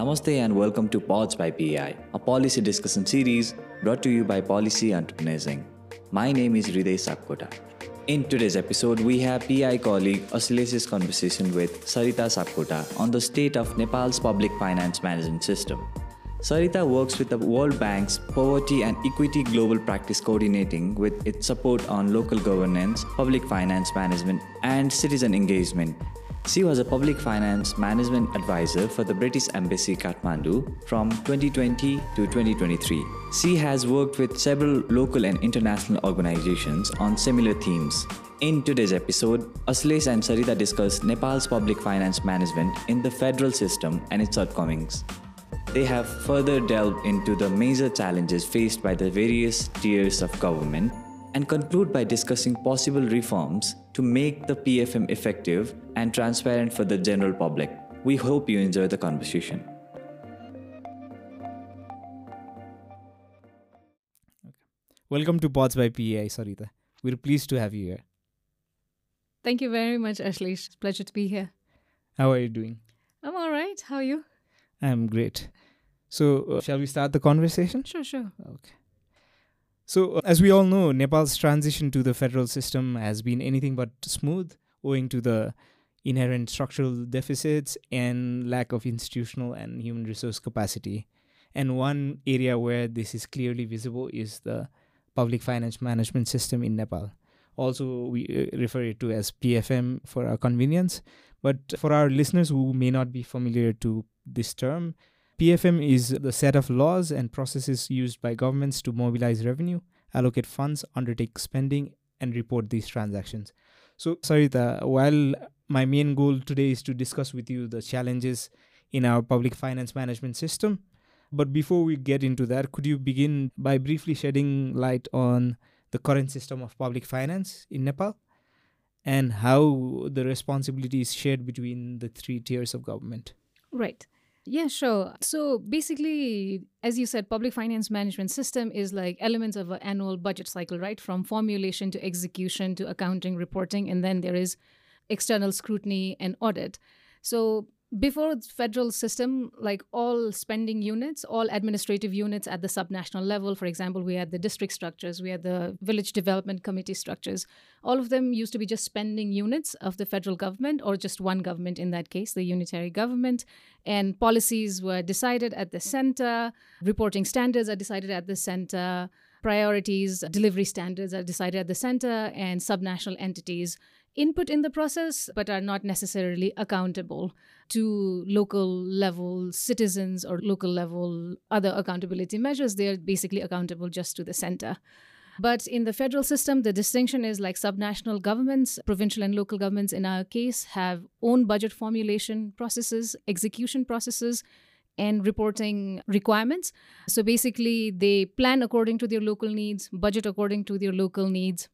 Namaste and welcome to Pods by PEI, a policy discussion series brought to you by Policy Entrepreneurs Inc. My name is Hriday Sapkota. In today's episode, we have PEI colleague Aslesh in conversation with Sarita Sapkota on the state of Nepal's public finance management system. Sarita works with the World Bank's Poverty and Equity Global Practice coordinating with its support on local governance, public finance management, and citizen engagement. She was a public finance management advisor for the British Embassy Kathmandu from 2020 to 2023. She has worked with several local and international organizations on similar themes. In today's episode, Aslesh and Sarita discuss Nepal's public finance management in the federal system and its shortcomings. They have further delved into the major challenges faced by the various tiers of government and conclude by discussing possible reforms to make the PFM effective and transparent for the general public. We hope you enjoy the conversation. Welcome to Pods by PEI, Sarita. We're pleased to have you here. Thank you very much, Aslesh. It's a pleasure to be here. How are you doing? I'm all right. How are you? I'm great. So, uh, shall we start the conversation? Sure, sure. Okay. So, uh, as we all know, Nepal's transition to the federal system has been anything but smooth, owing to the inherent structural deficits and lack of institutional and human resource capacity. And one area where this is clearly visible is the public finance management system in Nepal. Also, we uh, refer it to as PFM for our convenience. But for our listeners who may not be familiar to this term, PFM is the set of laws and processes used by governments to mobilize revenue, allocate funds, undertake spending, and report these transactions. So, Sarita, while my main goal today is to discuss with you the challenges in our public finance management system, but before we get into that, could you begin by briefly shedding light on the current system of public finance in Nepal and how the responsibility is shared between the three tiers of government? Right. Yeah, sure. So basically, as you said, public finance management system is like elements of an annual budget cycle, right? From formulation to execution to accounting, reporting, and then there is external scrutiny and audit. So before the federal system, like all spending units, all administrative units at the subnational level, for example, we had the district structures, we had the village development committee structures. All of them used to be just spending units of the federal government or just one government in that case, the unitary government. And policies were decided at the center, reporting standards are decided at the center priorities, delivery standards are decided at the center, and subnational entities input in the process but are not necessarily accountable to local level citizens or local level other accountability measures. They're basically accountable just to the center. But in the federal system, the distinction is like subnational governments, provincial and local governments in our case, have own budget formulation processes, execution processes, and reporting requirements. So basically, they plan according to their local needs, budget according to their local needs,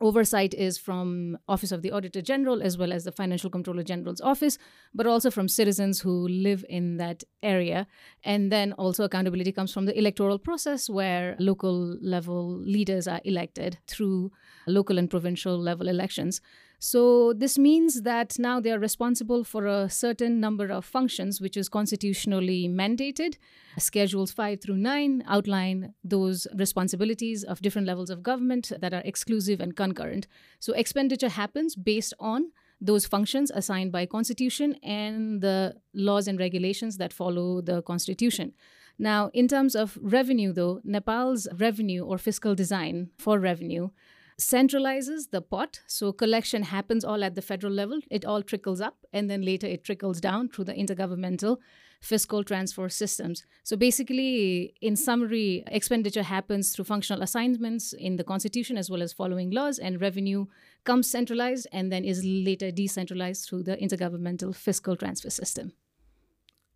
oversight is from office of the auditor general as well as the financial controller general's office but also from citizens who live in that area. And then also accountability comes from the electoral process where local level leaders are elected through local and provincial level elections so this means that now they are responsible for a certain number of functions, which is constitutionally mandated. Schedules 5 through 9 outline those responsibilities of different levels of government that are exclusive and concurrent. So expenditure happens based on those functions assigned by constitution and the laws and regulations that follow the constitution. Now, in terms of revenue, though, Nepal's revenue or fiscal design for revenue centralizes the pot. So collection happens all at the federal level. It all trickles up, and then later it trickles down through the intergovernmental fiscal transfer systems. So basically, in summary, expenditure happens through functional assignments in the constitution as well as following laws, and revenue comes centralized and then is later decentralized through the intergovernmental fiscal transfer system.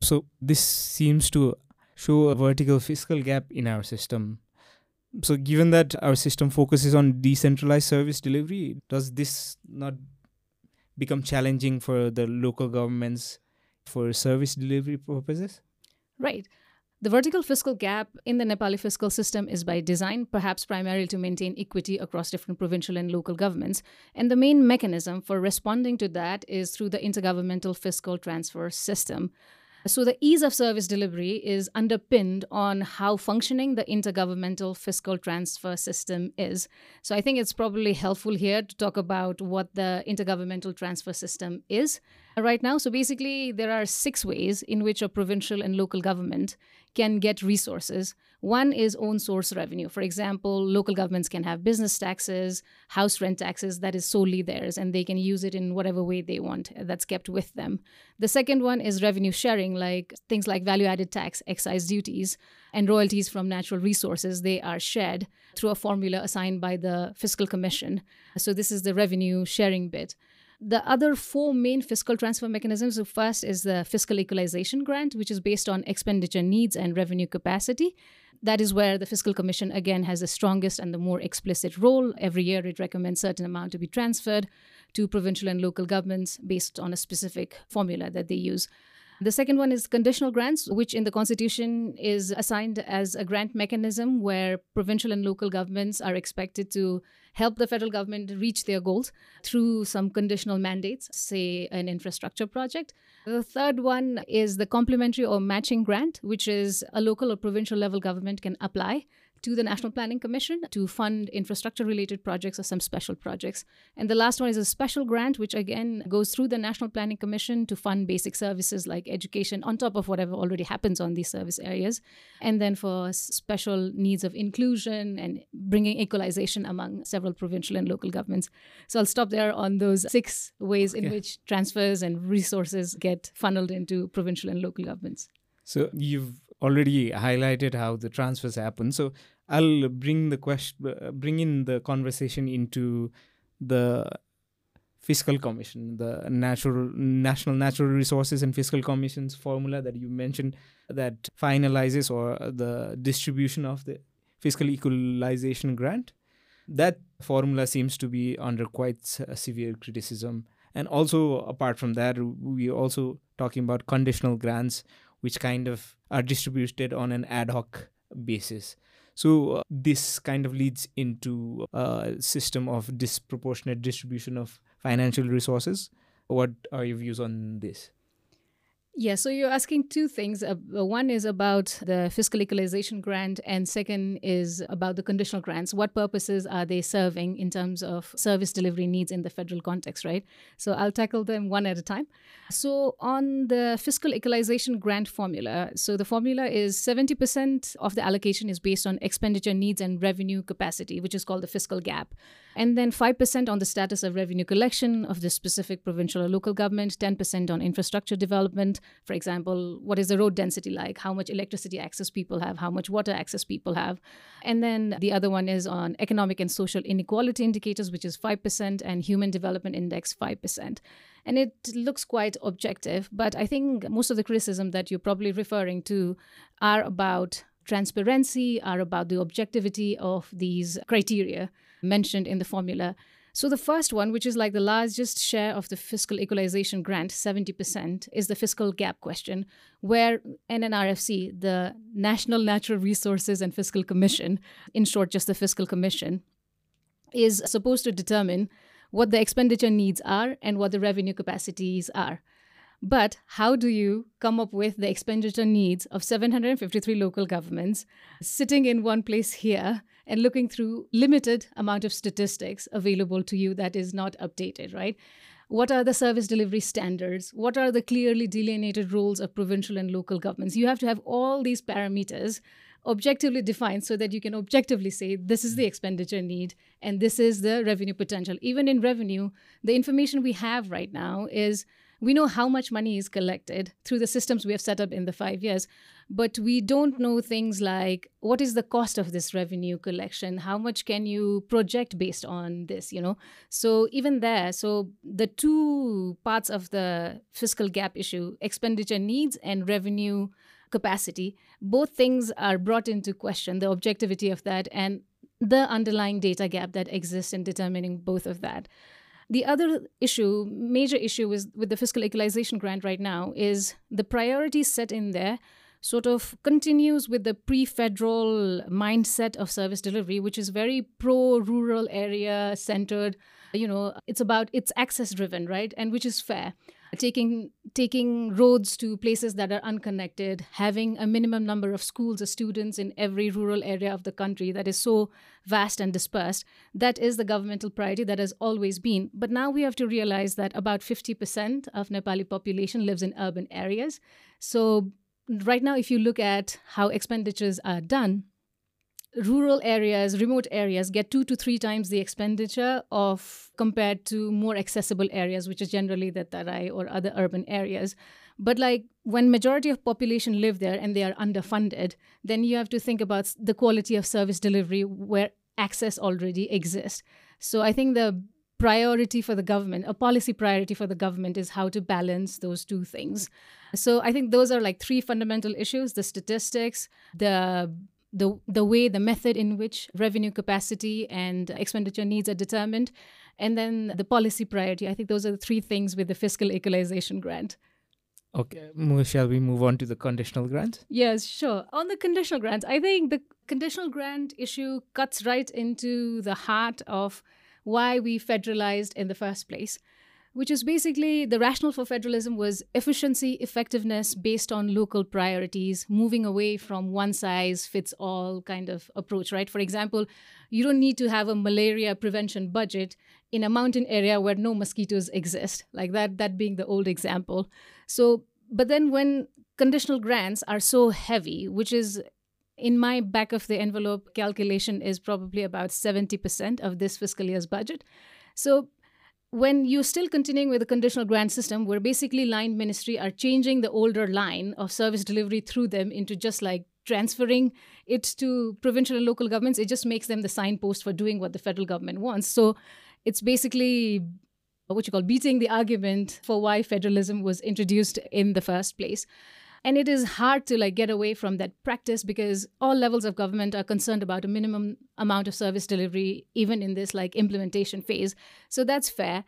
So this seems to show a vertical fiscal gap in our system so, given that our system focuses on decentralized service delivery, does this not become challenging for the local governments for service delivery purposes? Right. The vertical fiscal gap in the Nepali fiscal system is by design, perhaps primarily to maintain equity across different provincial and local governments. And the main mechanism for responding to that is through the intergovernmental fiscal transfer system. So the ease of service delivery is underpinned on how functioning the intergovernmental fiscal transfer system is. So I think it's probably helpful here to talk about what the intergovernmental transfer system is right now. So basically, there are six ways in which a provincial and local government can get resources. One is own source revenue. For example, local governments can have business taxes, house rent taxes that is solely theirs, and they can use it in whatever way they want that's kept with them. The second one is revenue sharing, like things like value added tax, excise duties, and royalties from natural resources. They are shared through a formula assigned by the Fiscal Commission. So, this is the revenue sharing bit the other four main fiscal transfer mechanisms. The first is the fiscal equalization grant which is based on expenditure needs and revenue capacity. That is where the fiscal commission again has the strongest and the more explicit role. Every year it recommends certain amount to be transferred to provincial and local governments based on a specific formula that they use the second one is conditional grants, which in the Constitution is assigned as a grant mechanism where provincial and local governments are expected to help the federal government reach their goals through some conditional mandates, say an infrastructure project. The third one is the complementary or matching grant, which is a local or provincial level government can apply to the National Planning Commission to fund infrastructure related projects or some special projects. And the last one is a special grant, which again goes through the National Planning Commission to fund basic services like education on top of whatever already happens on these service areas. And then for special needs of inclusion and bringing equalization among several provincial and local governments. So I'll stop there on those six ways in which transfers and resources get funneled into provincial and local governments. So you've already highlighted how the transfers happen. So I'll bring the question, bring in the conversation into the fiscal commission, the natural national natural resources and fiscal commission's formula that you mentioned that finalizes or the distribution of the fiscal equalization grant. That formula seems to be under quite severe criticism. And also, apart from that, we are also talking about conditional grants, which kind of are distributed on an ad hoc basis. So uh, this kind of leads into a system of disproportionate distribution of financial resources. What are your views on this? Yeah, so you're asking two things. Uh, one is about the fiscal equalization grant, and second is about the conditional grants. What purposes are they serving in terms of service delivery needs in the federal context, right? So I'll tackle them one at a time. So, on the fiscal equalization grant formula, so the formula is 70% of the allocation is based on expenditure needs and revenue capacity, which is called the fiscal gap. And then 5% on the status of revenue collection of the specific provincial or local government, 10% on infrastructure development. For example, what is the road density like? How much electricity access people have? How much water access people have? And then the other one is on economic and social inequality indicators, which is 5%, and human development index, 5%. And it looks quite objective, but I think most of the criticism that you're probably referring to are about transparency, are about the objectivity of these criteria mentioned in the formula. So, the first one, which is like the largest share of the fiscal equalization grant, 70%, is the fiscal gap question, where NNRFC, the National Natural Resources and Fiscal Commission, in short, just the Fiscal Commission, is supposed to determine what the expenditure needs are and what the revenue capacities are. But how do you come up with the expenditure needs of 753 local governments sitting in one place here and looking through limited amount of statistics available to you that is not updated, right? What are the service delivery standards? What are the clearly delineated roles of provincial and local governments? You have to have all these parameters objectively defined so that you can objectively say this is the expenditure need and this is the revenue potential. Even in revenue, the information we have right now is we know how much money is collected through the systems we have set up in the five years, but we don't know things like what is the cost of this revenue collection? How much can you project based on this, you know? So even there, so the two parts of the fiscal gap issue, expenditure needs and revenue capacity, both things are brought into question, the objectivity of that and the underlying data gap that exists in determining both of that. The other issue, major issue is with the fiscal equalization grant right now is the priorities set in there sort of continues with the pre-federal mindset of service delivery which is very pro rural area centered. You know it's about it's access driven right? And which is fair taking taking roads to places that are unconnected, having a minimum number of schools or students in every rural area of the country that is so vast and dispersed. That is the governmental priority that has always been. But now we have to realize that about 50% of Nepali population lives in urban areas. So right now if you look at how expenditures are done, rural areas, remote areas get two to three times the expenditure of compared to more accessible areas, which is generally the Tarai or other urban areas. But like when majority of population live there and they are underfunded, then you have to think about the quality of service delivery where access already exists. So I think the priority for the government, a policy priority for the government is how to balance those two things. So I think those are like three fundamental issues, the statistics, the the the way the method in which revenue capacity and expenditure needs are determined and then the policy priority i think those are the three things with the fiscal equalization grant Okay, shall we move on to the conditional grant? Yes, sure. On the conditional grant, I think the conditional grant issue cuts right into the heart of why we federalized in the first place which is basically the rationale for federalism was efficiency, effectiveness based on local priorities, moving away from one size fits all kind of approach, right? For example, you don't need to have a malaria prevention budget in a mountain area where no mosquitoes exist, like that, that being the old example. So, but then when conditional grants are so heavy, which is in my back of the envelope calculation is probably about 70% of this fiscal year's budget. So when you're still continuing with the conditional grant system, where basically line ministry are changing the older line of service delivery through them into just like transferring it to provincial and local governments, it just makes them the signpost for doing what the federal government wants. So it's basically what you call beating the argument for why federalism was introduced in the first place and it is hard to like get away from that practice because all levels of government are concerned about a minimum amount of service delivery even in this like implementation phase. So that's fair.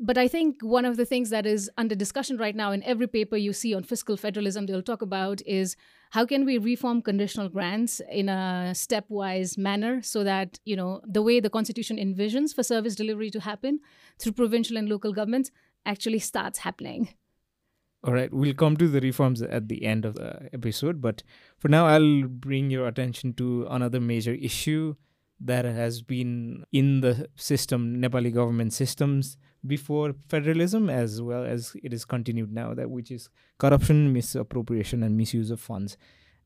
But I think one of the things that is under discussion right now in every paper you see on fiscal federalism they'll talk about is how can we reform conditional grants in a stepwise manner so that you know the way the constitution envisions for service delivery to happen through provincial and local governments actually starts happening all right, we'll come to the reforms at the end of the episode, but for now, I'll bring your attention to another major issue that has been in the system, Nepali government systems before federalism, as well as it is continued now, that which is corruption, misappropriation, and misuse of funds.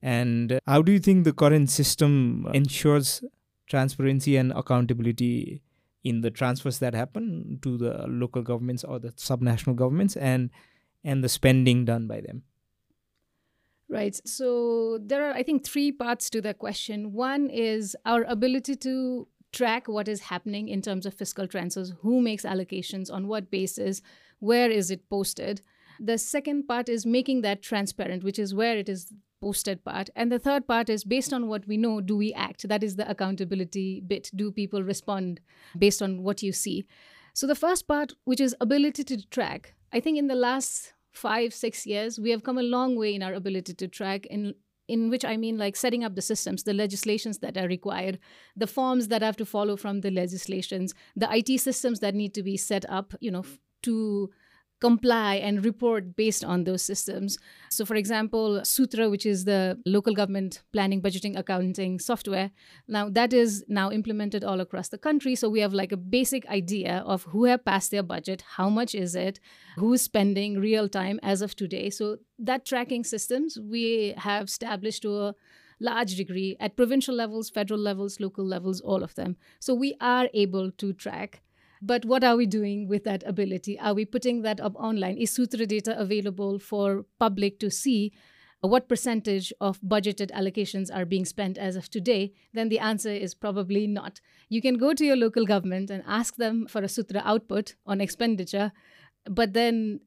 And how do you think the current system ensures transparency and accountability in the transfers that happen to the local governments or the subnational governments? And and the spending done by them? Right. So there are, I think, three parts to the question. One is our ability to track what is happening in terms of fiscal transfers, who makes allocations, on what basis, where is it posted. The second part is making that transparent, which is where it is posted part. And the third part is based on what we know, do we act? That is the accountability bit. Do people respond based on what you see? So the first part, which is ability to track, I think in the last five, six years, we have come a long way in our ability to track in in which I mean like setting up the systems, the legislations that are required, the forms that have to follow from the legislations, the IT systems that need to be set up, you know, to comply and report based on those systems. So, for example, Sutra, which is the local government planning, budgeting, accounting software, now that is now implemented all across the country. So, we have like a basic idea of who have passed their budget, how much is it, who's spending real time as of today. So, that tracking systems we have established to a large degree at provincial levels, federal levels, local levels, all of them. So, we are able to track but what are we doing with that ability? Are we putting that up online? Is Sutra data available for public to see what percentage of budgeted allocations are being spent as of today, then the answer is probably not. You can go to your local government and ask them for a Sutra output on expenditure, but then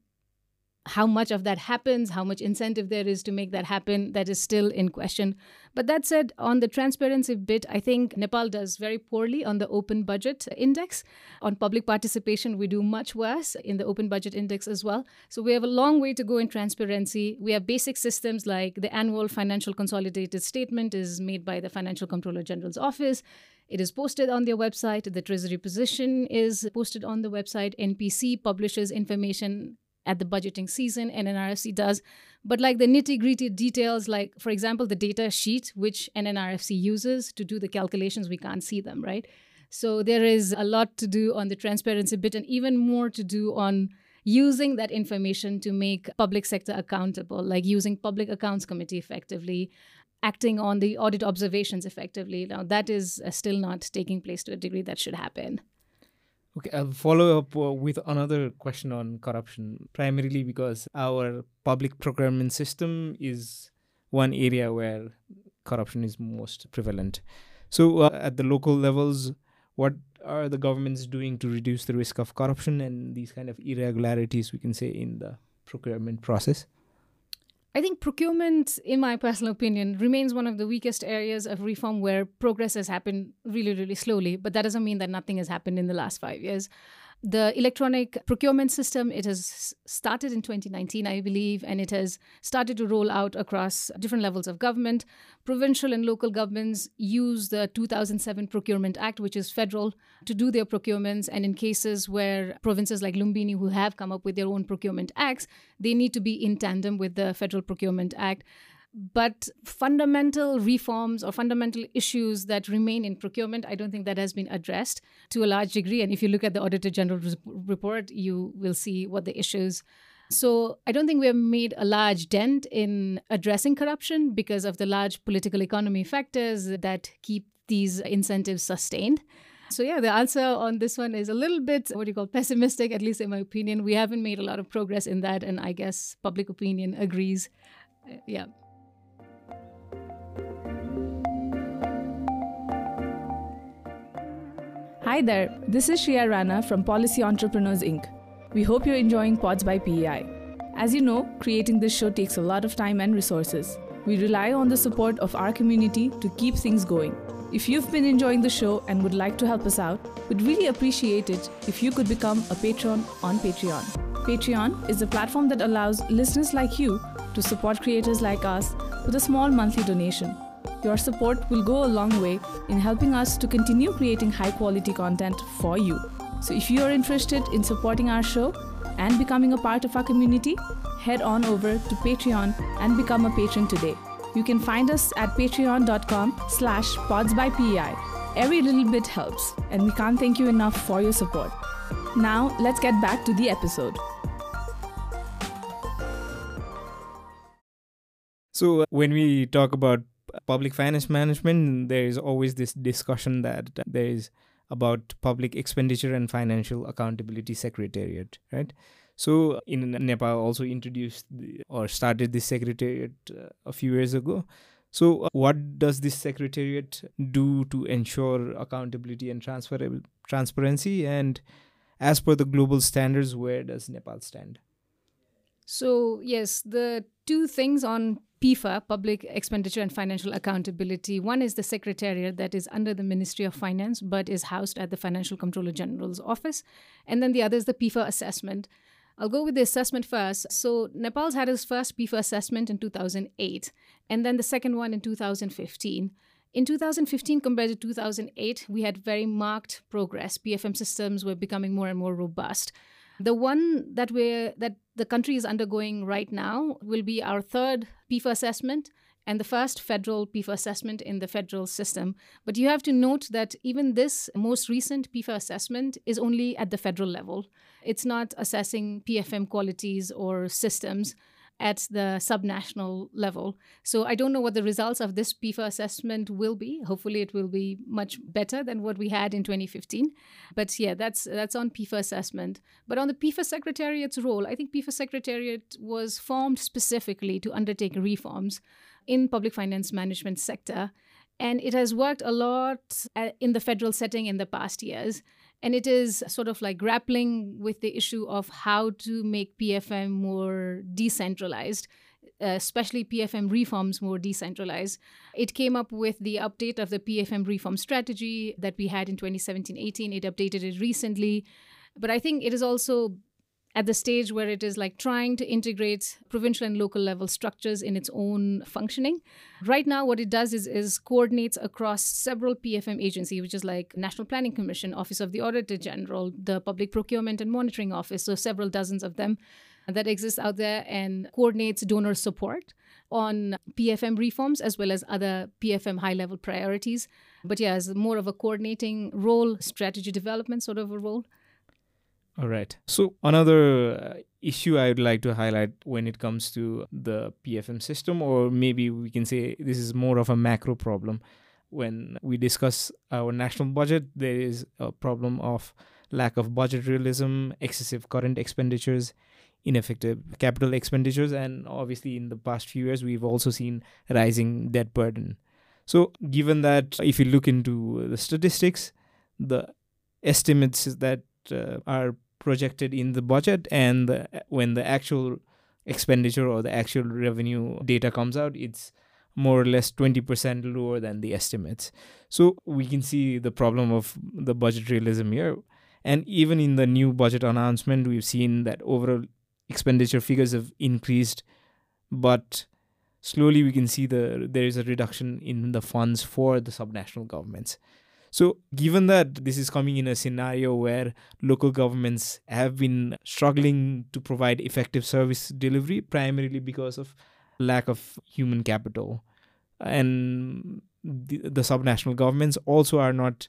how much of that happens, how much incentive there is to make that happen, that is still in question. But that said, on the transparency bit, I think Nepal does very poorly on the open budget index. On public participation, we do much worse in the open budget index as well. So we have a long way to go in transparency. We have basic systems like the annual financial consolidated statement is made by the Financial Controller General's office. It is posted on their website. The treasury position is posted on the website. NPC publishes information at the budgeting season, and NNRFC does. But like the nitty gritty details, like for example, the data sheet which NNRFC uses to do the calculations, we can't see them, right? So there is a lot to do on the transparency bit and even more to do on using that information to make public sector accountable, like using public accounts committee effectively, acting on the audit observations effectively. Now, that is uh, still not taking place to a degree that should happen. Okay, I'll follow up uh, with another question on corruption, primarily because our public procurement system is one area where corruption is most prevalent. So, uh, at the local levels, what are the governments doing to reduce the risk of corruption and these kind of irregularities, we can say, in the procurement process? I think procurement, in my personal opinion, remains one of the weakest areas of reform where progress has happened really, really slowly. But that doesn't mean that nothing has happened in the last five years. The electronic procurement system, it has started in 2019, I believe, and it has started to roll out across different levels of government. Provincial and local governments use the 2007 Procurement Act, which is federal, to do their procurements. And in cases where provinces like Lumbini, who have come up with their own procurement acts, they need to be in tandem with the Federal Procurement Act but fundamental reforms or fundamental issues that remain in procurement, I don't think that has been addressed to a large degree. And if you look at the Auditor General report, you will see what the issues. So I don't think we have made a large dent in addressing corruption because of the large political economy factors that keep these incentives sustained. So yeah, the answer on this one is a little bit what do you call pessimistic, at least in my opinion. We haven't made a lot of progress in that, and I guess public opinion agrees. Uh, yeah. Hi there, this is Shreya Rana from Policy Entrepreneurs Inc. We hope you're enjoying Pods by PEI. As you know, creating this show takes a lot of time and resources. We rely on the support of our community to keep things going. If you've been enjoying the show and would like to help us out, we'd really appreciate it if you could become a patron on Patreon. Patreon is a platform that allows listeners like you to support creators like us with a small monthly donation. Your support will go a long way in helping us to continue creating high quality content for you. So if you are interested in supporting our show and becoming a part of our community, head on over to Patreon and become a patron today. You can find us at patreon.com slash podsbypei. Every little bit helps, and we can't thank you enough for your support. Now, let's get back to the episode. So, when we talk about public finance management, there is always this discussion that there is about public expenditure and financial accountability secretariat, right? So in Nepal also introduced the, or started this secretariat uh, a few years ago. So uh, what does this secretariat do to ensure accountability and transfer transparency and as per the global standards where does Nepal stand? So yes, the two things on PEFA, Public Expenditure and Financial Accountability. One is the Secretariat that is under the Ministry of Finance but is housed at the Financial Controller General's office. And then the other is the PEFA assessment. I'll go with the assessment first. So, Nepal's had its first PEFA assessment in 2008, and then the second one in 2015. In 2015, compared to 2008, we had very marked progress. PFM systems were becoming more and more robust. The one that we're that the country is undergoing right now will be our third PEFA assessment and the first federal PEFA assessment in the federal system. But you have to note that even this most recent PEFA assessment is only at the federal level. It's not assessing PFM qualities or systems at the subnational level. So I don't know what the results of this PEFA assessment will be. Hopefully, it will be much better than what we had in 2015. But yeah, that's that's on PEFA assessment. But on the PEFA Secretariat's role, I think PEFA Secretariat was formed specifically to undertake reforms in public finance management sector. And it has worked a lot uh, in the federal setting in the past years. And it is sort of like grappling with the issue of how to make PFM more decentralized. Uh, especially PFM reforms more decentralized. It came up with the update of the PFM reform strategy that we had in 2017 18. It updated it recently. But I think it is also at the stage where it is like trying to integrate provincial and local level structures in its own functioning. Right now, what it does is, is coordinates across several PFM agencies, which is like National Planning Commission, Office of the Auditor General, the Public Procurement and Monitoring Office, so several dozens of them that exist out there, and coordinates donor support on PFM reforms as well as other PFM high level priorities. But yeah, as more of a coordinating role, strategy development sort of a role. All right. So another uh, issue I would like to highlight when it comes to the PFM system, or maybe we can say this is more of a macro problem. When we discuss our national budget, there is a problem of lack of budget realism, excessive current expenditures, ineffective capital expenditures, and obviously in the past few years we've also seen rising debt burden. So, given that, if you look into the statistics, the estimates that uh, are projected in the budget and the, when the actual expenditure or the actual revenue data comes out it's more or less 20% lower than the estimates. So we can see the problem of the budget realism here. And even in the new budget announcement we've seen that overall expenditure figures have increased but slowly we can see the there is a reduction in the funds for the subnational governments so, given that this is coming in a scenario where local governments have been struggling to provide effective service delivery, primarily because of lack of human capital, and the, the subnational governments also are not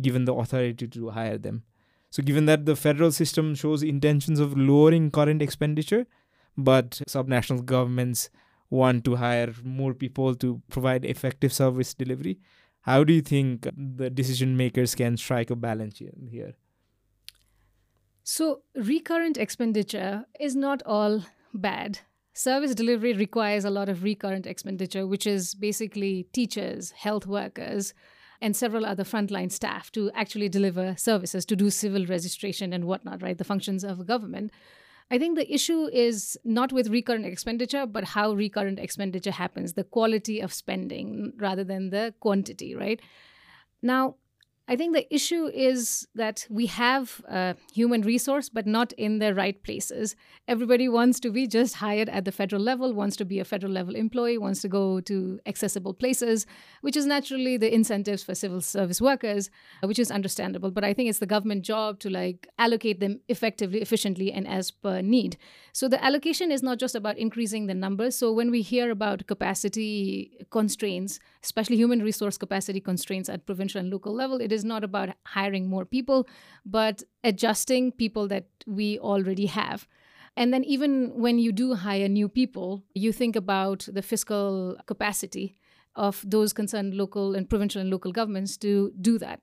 given the authority to hire them. So, given that the federal system shows intentions of lowering current expenditure, but subnational governments want to hire more people to provide effective service delivery, how do you think the decision makers can strike a balance here? So, recurrent expenditure is not all bad. Service delivery requires a lot of recurrent expenditure, which is basically teachers, health workers, and several other frontline staff to actually deliver services, to do civil registration and whatnot, right? The functions of a government. I think the issue is not with recurrent expenditure, but how recurrent expenditure happens, the quality of spending rather than the quantity, right? Now, I think the issue is that we have human resource, but not in the right places. Everybody wants to be just hired at the federal level, wants to be a federal level employee, wants to go to accessible places, which is naturally the incentives for civil service workers, uh, which is understandable. But I think it's the government job to like allocate them effectively, efficiently, and as per need. So the allocation is not just about increasing the numbers. So when we hear about capacity constraints, especially human resource capacity constraints at provincial and local level, it is not about hiring more people, but adjusting people that we already have. And then, even when you do hire new people, you think about the fiscal capacity of those concerned local and provincial and local governments to do that.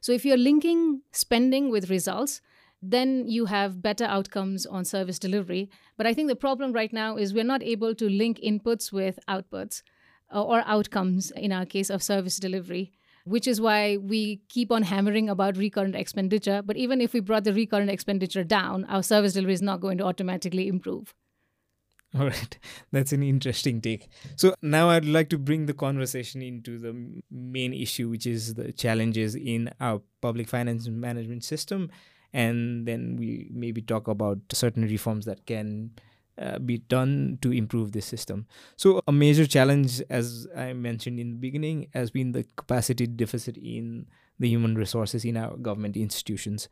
So, if you're linking spending with results, then you have better outcomes on service delivery. But I think the problem right now is we're not able to link inputs with outputs uh, or outcomes in our case of service delivery which is why we keep on hammering about recurrent expenditure. But even if we brought the recurrent expenditure down, our service delivery is not going to automatically improve. All right, that's an interesting take. So now I'd like to bring the conversation into the main issue, which is the challenges in our public finance management system. And then we maybe talk about certain reforms that can uh, be done to improve this system. So, a major challenge, as I mentioned in the beginning, has been the capacity deficit in the human resources in our government institutions,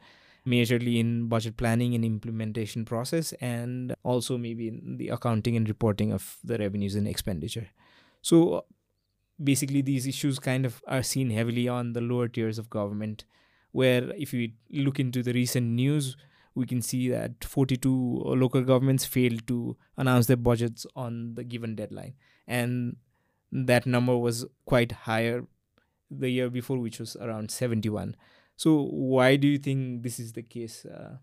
majorly in budget planning and implementation process, and also maybe in the accounting and reporting of the revenues and expenditure. So, basically, these issues kind of are seen heavily on the lower tiers of government, where if you look into the recent news, we can see that 42 local governments failed to announce their budgets on the given deadline. And that number was quite higher the year before, which was around 71. So, why do you think this is the case? Uh,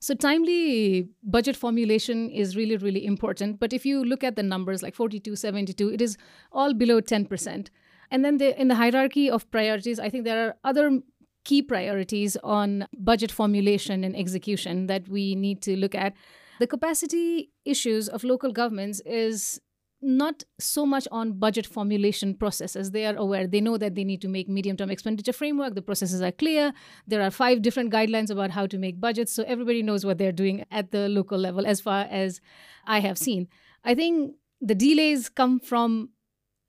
so, timely budget formulation is really, really important. But if you look at the numbers like 42, 72, it is all below 10%. And then the, in the hierarchy of priorities, I think there are other key priorities on budget formulation and execution that we need to look at. The capacity issues of local governments is not so much on budget formulation processes. They are aware, they know that they need to make medium term expenditure framework. The processes are clear. There are five different guidelines about how to make budgets. So everybody knows what they're doing at the local level, as far as I have seen. I think the delays come from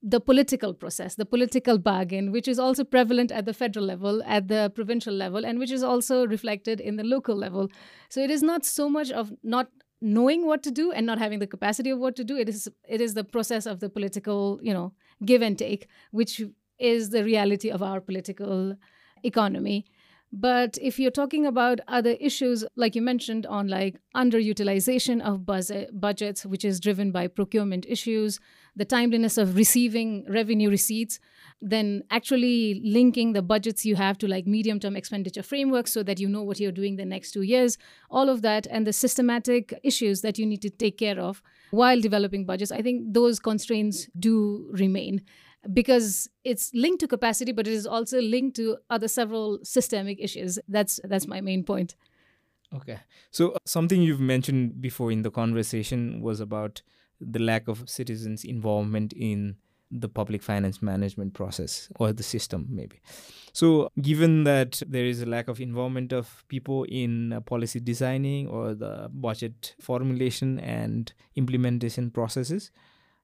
the political process, the political bargain, which is also prevalent at the federal level, at the provincial level, and which is also reflected in the local level. So it is not so much of not knowing what to do and not having the capacity of what to do. It is it is the process of the political, you know, give and take, which is the reality of our political economy. But if you're talking about other issues, like you mentioned, on like underutilization of budgets, which is driven by procurement issues, the timeliness of receiving revenue receipts, then actually linking the budgets you have to like medium term expenditure frameworks so that you know what you're doing the next two years, all of that, and the systematic issues that you need to take care of while developing budgets, I think those constraints do remain because it's linked to capacity, but it is also linked to other several systemic issues. That's that's my main point. Okay. So something you've mentioned before in the conversation was about the lack of citizens' involvement in the public finance management process or the system maybe so given that there is a lack of involvement of people in uh, policy designing or the budget formulation and implementation processes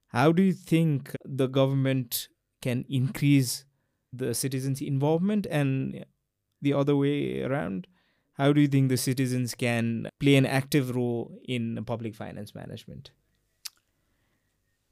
how do you think the government can increase the citizens' involvement and the other way around? How do you think the citizens can play an active role in public finance management?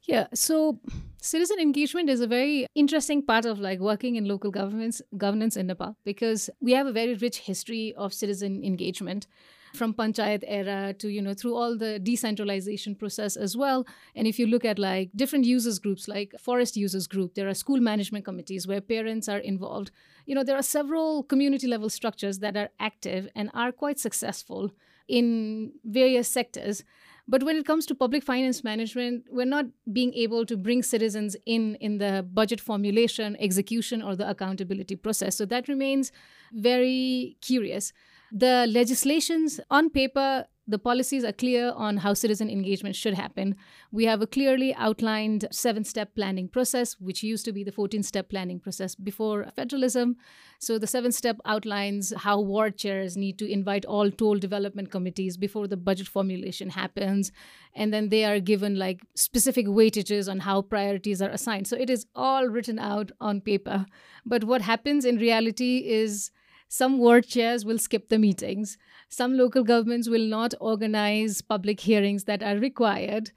Yeah, so citizen engagement is a very interesting part of like working in local governments governance in Nepal because we have a very rich history of citizen engagement from panchayat era to you know through all the decentralization process as well. And if you look at like different users groups like forest users group there are school management committees where parents are involved. You know there are several community level structures that are active and are quite successful in various sectors but when it comes to public finance management we're not being able to bring citizens in in the budget formulation execution or the accountability process. So that remains very curious. The legislations on paper, the policies are clear on how citizen engagement should happen. We have a clearly outlined seven step planning process, which used to be the 14 step planning process before federalism. So, the seven step outlines how ward chairs need to invite all tole development committees before the budget formulation happens. And then they are given like specific weightages on how priorities are assigned. So, it is all written out on paper. But what happens in reality is some ward chairs will skip the meetings. Some local governments will not organize public hearings that are required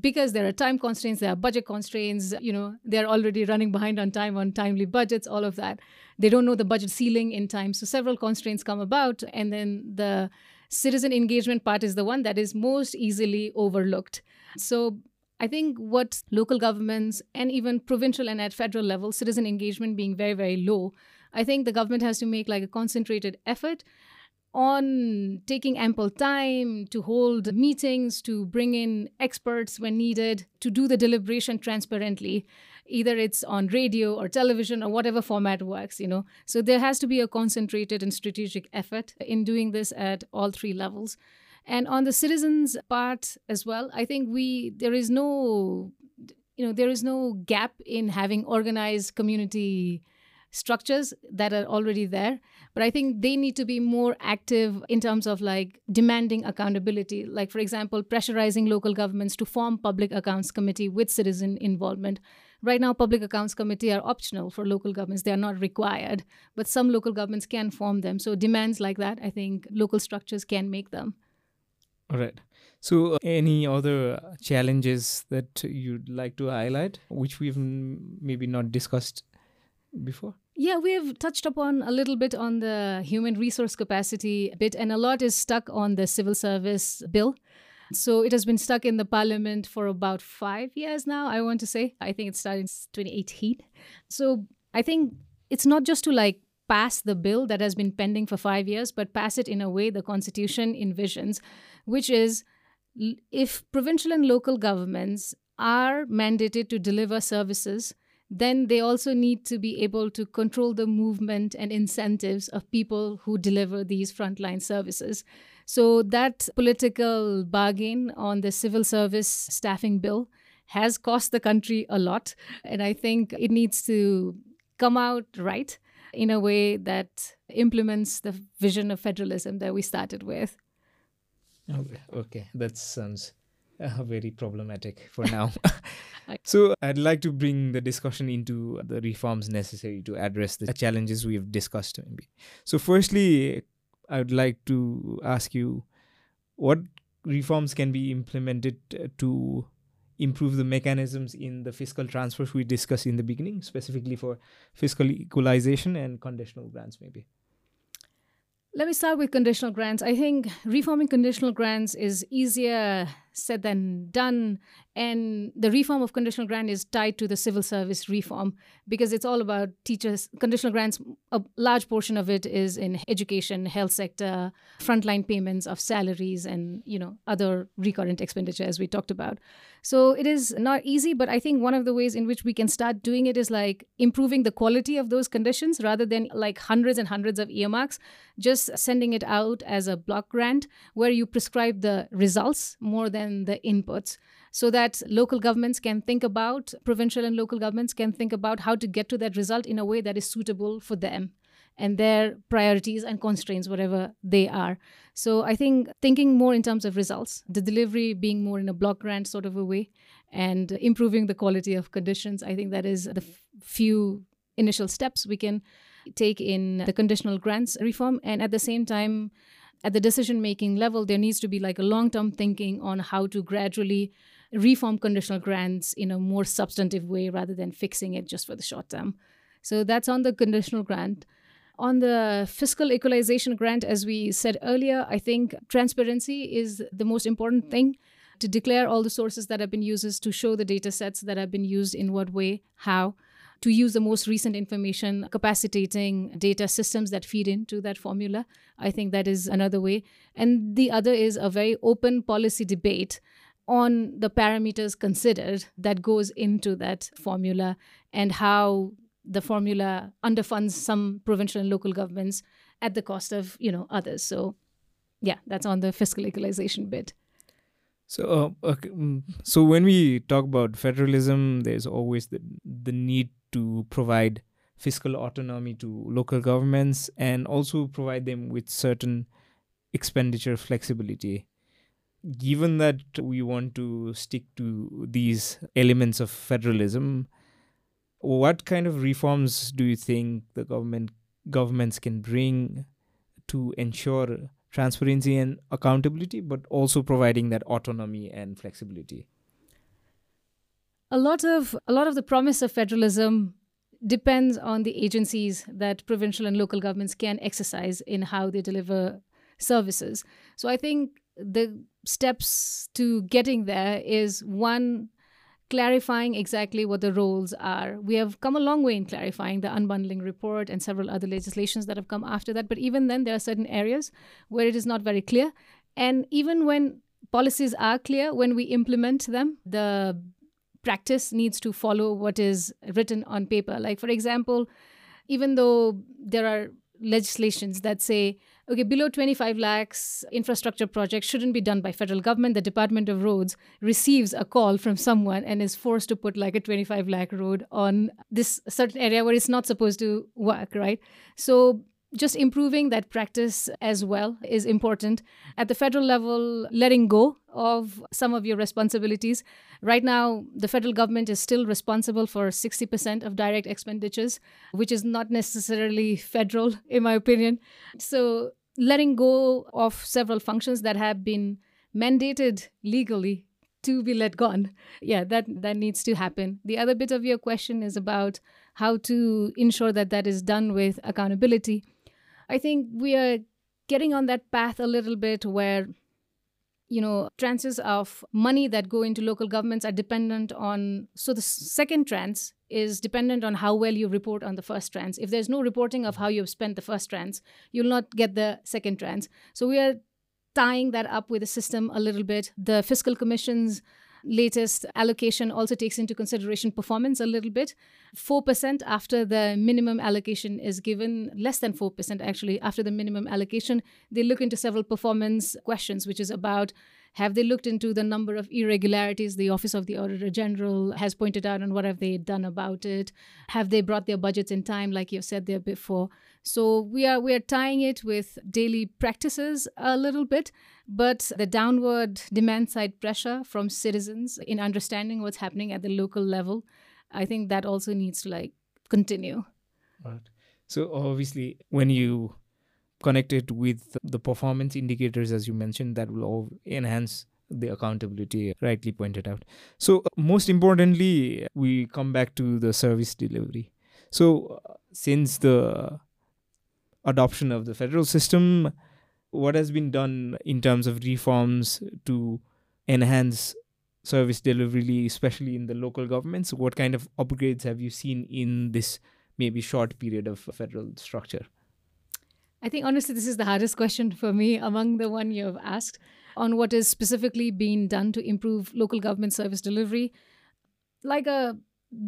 because there are time constraints, there are budget constraints, you know, they're already running behind on time on timely budgets, all of that. They don't know the budget ceiling in time. So several constraints come about. And then the citizen engagement part is the one that is most easily overlooked. So I think what local governments and even provincial and at federal level, citizen engagement being very, very low, I think the government has to make like a concentrated effort on taking ample time to hold meetings, to bring in experts when needed, to do the deliberation transparently. Either it's on radio or television or whatever format works, you know. So there has to be a concentrated and strategic effort in doing this at all three levels. And on the citizens' part as well, I think we there is no you know there is no gap in having organized community structures that are already there but i think they need to be more active in terms of like demanding accountability. Like for example pressurizing local governments to form public accounts committee with citizen involvement. Right now public accounts committee are optional for local governments. They are not required but some local governments can form them. So demands like that i think local structures can make them. All right. So, uh, any other challenges that you'd like to highlight, which we've maybe not discussed before? Yeah, we have touched upon a little bit on the human resource capacity bit, and a lot is stuck on the civil service bill. So it has been stuck in the parliament for about five years now, I want to say. I think it started in 2018. So I think it's not just to like pass the bill that has been pending for five years, but pass it in a way the constitution envisions, which is if provincial and local governments are mandated to deliver services then they also need to be able to control the movement and incentives of people who deliver these frontline services. So, that political bargain on the civil service staffing bill has cost the country a lot. And I think it needs to come out right in a way that implements the vision of federalism that we started with. Okay, okay. that sounds uh, very problematic for now. so, I'd like to bring the discussion into the reforms necessary to address the challenges we've discussed. Maybe. So, firstly, I would like to ask you what reforms can be implemented uh, to improve the mechanisms in the fiscal transfers we discussed in the beginning, specifically for fiscal equalization and conditional grants, maybe? Let me start with conditional grants. I think reforming conditional grants is easier said than done. And the reform of conditional grant is tied to the civil service reform because it's all about teachers. Conditional grants, a large portion of it is in education, health sector, frontline payments of salaries, and you know other recurrent expenditure as we talked about. So it is not easy, but I think one of the ways in which we can start doing it is like improving the quality of those conditions rather than like hundreds and hundreds of earmarks, just sending it out as a block grant where you prescribe the results more than and the inputs so that local governments can think about, provincial and local governments can think about how to get to that result in a way that is suitable for them and their priorities and constraints, whatever they are. So I think thinking more in terms of results, the delivery being more in a block grant sort of a way, and improving the quality of conditions, I think that is the f- few initial steps we can take in the conditional grants reform. And at the same time, at the decision making level, there needs to be like a long term thinking on how to gradually reform conditional grants in a more substantive way rather than fixing it just for the short term. So that's on the conditional grant. On the fiscal equalization grant, as we said earlier, I think transparency is the most important thing to declare all the sources that have been used, to show the data sets that have been used in what way, how, to use the most recent information, capacitating data systems that feed into that formula. I think that is another way. And the other is a very open policy debate on the parameters considered that goes into that formula and how the formula underfunds some provincial and local governments at the cost of you know others so yeah that's on the fiscal equalization bit so uh, okay, mm, so when we talk about federalism there's always the the need to provide fiscal autonomy to local governments and also provide them with certain expenditure flexibility. Given that we want to stick to these elements of federalism, what kind of reforms do you think the government governments can bring to ensure transparency and accountability, but also providing that autonomy and flexibility? A lot of a lot of the promise of federalism depends on the agencies that provincial and local governments can exercise in how they deliver services. So I think the steps to getting there is one clarifying exactly what the roles are. We have come a long way in clarifying the unbundling report and several other legislations that have come after that, but even then there are certain areas where it is not very clear. And even when policies are clear, when we implement them, the practice needs to follow what is written on paper. Like, for example, even though there are legislations that say, okay, below 25 lakhs, infrastructure projects shouldn't be done by federal government. The Department of Roads receives a call from someone and is forced to put like a 25 lakh road on this certain area where it's not supposed to work, right? So just improving that practice as well is important. At the federal level, letting go of some of your responsibilities. Right now, the federal government is still responsible for 60% of direct expenditures, which is not necessarily federal, in my opinion. So, letting go of several functions that have been mandated legally to be let gone. Yeah, that, that needs to happen. The other bit of your question is about how to ensure that that is done with accountability. I think we are getting on that path a little bit where you know transfers of money that go into local governments are dependent on so the second tranche is dependent on how well you report on the first tranche if there's no reporting of how you've spent the first tranche you'll not get the second tranche so we are tying that up with the system a little bit. The fiscal commissions latest allocation also takes into consideration performance a little bit. 4% after the minimum allocation is given, less than 4% actually, after the minimum allocation, they look into several performance questions, which is about Have they looked into the number of irregularities the Office of the Auditor General has pointed out and what have they done about it? Have they brought their budgets in time, like you've said there before? So we are we are tying it with daily practices a little bit, but the downward demand side pressure from citizens in understanding what's happening at the local level, I think that also needs to like continue. Right. So obviously, when you connect it with the performance indicators, as you mentioned, that will all enhance the accountability rightly pointed out. So most importantly, we come back to the service delivery. So since the adoption of the federal system, what has been done in terms of reforms to enhance service delivery, especially in the local governments? What kind of upgrades have you seen in this maybe short period of federal structure? I think honestly, this is the hardest question for me among the one you have asked on what is specifically being done to improve local government service delivery. Like a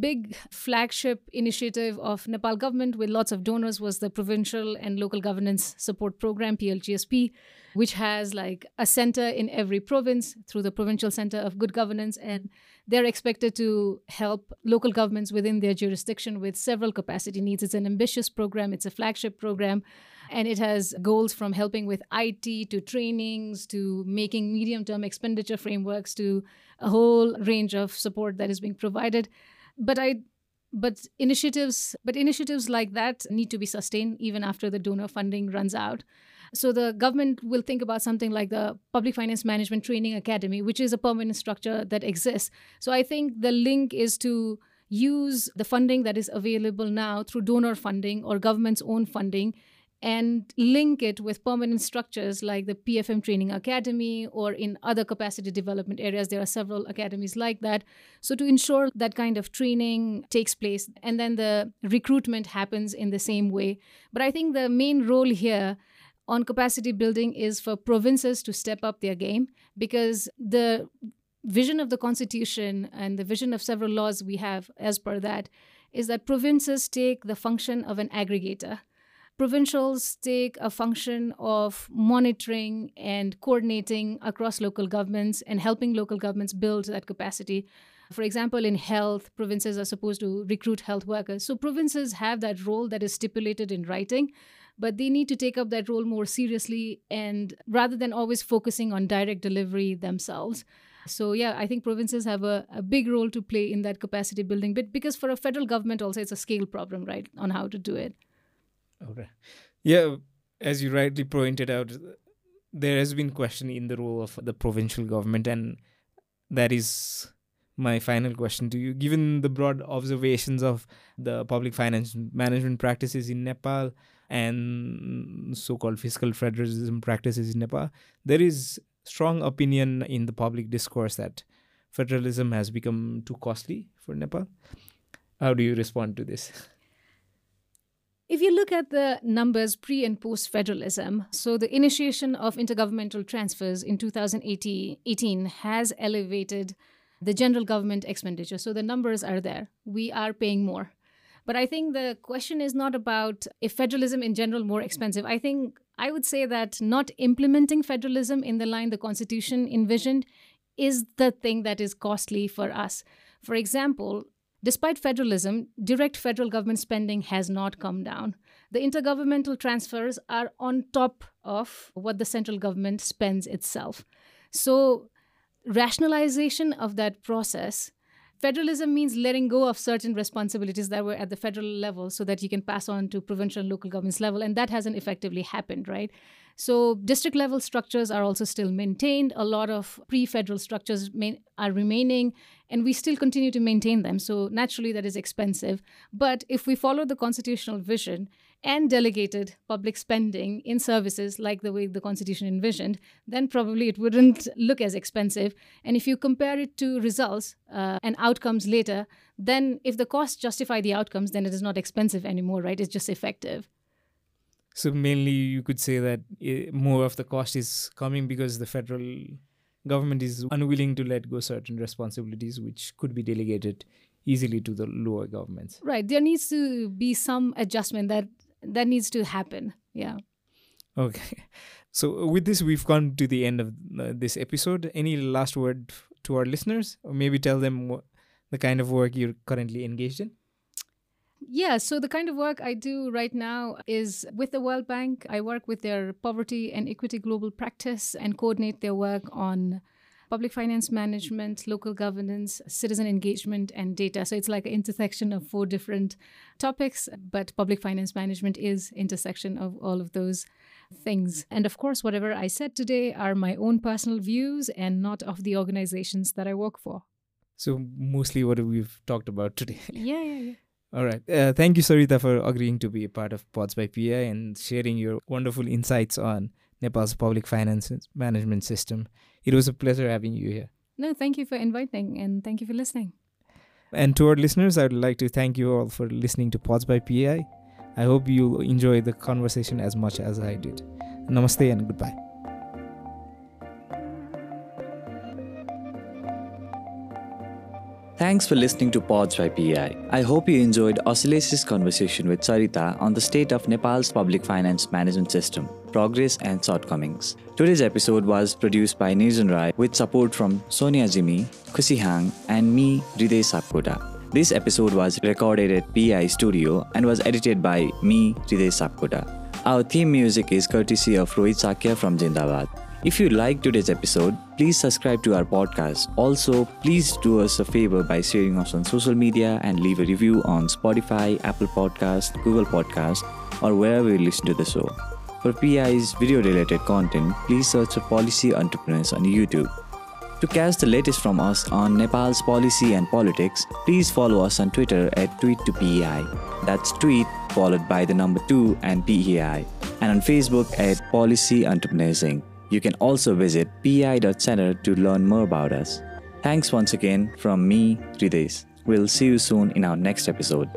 big flagship initiative of Nepal government with lots of donors was the provincial and local governance support program PLGSP which has like a center in every province through the provincial center of good governance and they're expected to help local governments within their jurisdiction with several capacity needs. It's an ambitious program. It's a flagship program and it has goals from helping with IT to trainings to making medium term expenditure frameworks to a whole range of support that is being provided but I but initiatives but initiatives like that need to be sustained even after the donor funding runs out. So the government will think about something like the public finance management training academy which is a permanent structure that exists. So i think the link is to use the funding that is available now through donor funding or government's own funding and link it with permanent structures like the PFM Training Academy or in other capacity development areas. There are several academies like that. So, to ensure that kind of training takes place and then the recruitment happens in the same way. But I think the main role here on capacity building is for provinces to step up their game because the vision of the constitution and the vision of several laws we have as per that is that provinces take the function of an aggregator provincials take a function of monitoring and coordinating across local governments and helping local governments build that capacity. For example, in health, provinces are supposed to recruit health workers. So provinces have that role that is stipulated in writing, but they need to take up that role more seriously and rather than always focusing on direct delivery themselves. So yeah, I think provinces have a, a big role to play in that capacity building bit because for a federal government also it's a scale problem, right, on how to do it. Okay. Yeah, as you rightly pointed out, there has been question in the role of the provincial government, and that is my final question to you. Given the broad observations of the public finance management practices in Nepal and so-called fiscal federalism practices in Nepal, there is strong opinion in the public discourse that federalism has become too costly for Nepal. How do you respond to this? If you look at the numbers pre and post federalism, so the initiation of intergovernmental transfers in 2018 has elevated the general government expenditure. So the numbers are there. We are paying more. But I think the question is not about if federalism in general more expensive. I think I would say that not implementing federalism in the line the constitution envisioned is the thing that is costly for us. For example, Despite federalism, direct federal government spending has not come down. The intergovernmental transfers are on top of what the central government spends itself. So, rationalization of that process federalism means letting go of certain responsibilities that were at the federal level so that you can pass on to provincial and local governments level and that hasn't effectively happened right so district level structures are also still maintained a lot of pre-federal structures are remaining and we still continue to maintain them so naturally that is expensive but if we follow the constitutional vision and delegated public spending in services like the way the Constitution envisioned, then probably it wouldn't look as expensive. And if you compare it to results uh, and outcomes later, then if the costs justify the outcomes, then it is not expensive anymore, right? It's just effective. So mainly, you could say that eh, more of the cost is coming because the federal government is unwilling to let go certain responsibilities which could be delegated easily to the lower governments. Right. There needs to be some adjustment that that needs to happen. Yeah. Okay. So, with this, we've come to the end of uh, this episode. Any last word to our listeners, or maybe tell them what, the kind of work you're currently engaged in? Yeah, so the kind of work I do right now is with the World Bank. I work with their poverty and equity global practice and coordinate their work on public finance management, local governance, citizen engagement, and data. So it's like an intersection of four different topics, but public finance management is intersection of all of those things. And of course, whatever I said today are my own personal views and not of the organizations that I work for. So mostly what we've talked about today. Yeah, yeah, yeah. All right. Uh, thank you, Sarita, for agreeing to be a part of Pods by PEI and sharing your wonderful insights on Nepal's public finance management system. It was a pleasure having you here. No, thank you for inviting and thank you for listening. And to our listeners, I would like to thank you all for listening to Pods by PEI. I hope you enjoy the conversation as much as I did. Namaste and goodbye. Thanks for listening to Pods by PEI. I hope you enjoyed Aslesh's conversation with Sarita on the state of Nepal's public finance management system, progress and shortcomings. Today's episode was produced by Nirjan Rai with support from Sonia Jimmy, Kusi Hang, and me, Hriday Sapkota. This episode was recorded at PEI Studio and was edited by me, Hriday Sapkota. Our theme music is courtesy of Rohit Sakya from Jindabad. If you liked today's episode, please subscribe to our podcast. Also, please do us a favor by sharing us on social media and leave a review on Spotify, Apple Podcast, Google Podcast, or wherever you listen to the show. For PEI's video related content, please search for Policy Entrepreneurs on YouTube. To catch the latest from us on Nepal's policy and politics, please follow us on Twitter at tweet2PEI. That's tweet followed by the number 2 and PEI. And on Facebook at Policy Entrepreneurs Inc. You can also visit pei.center to learn more about us. Thanks once again from me, Hridesh. We'll see you soon in our next episode.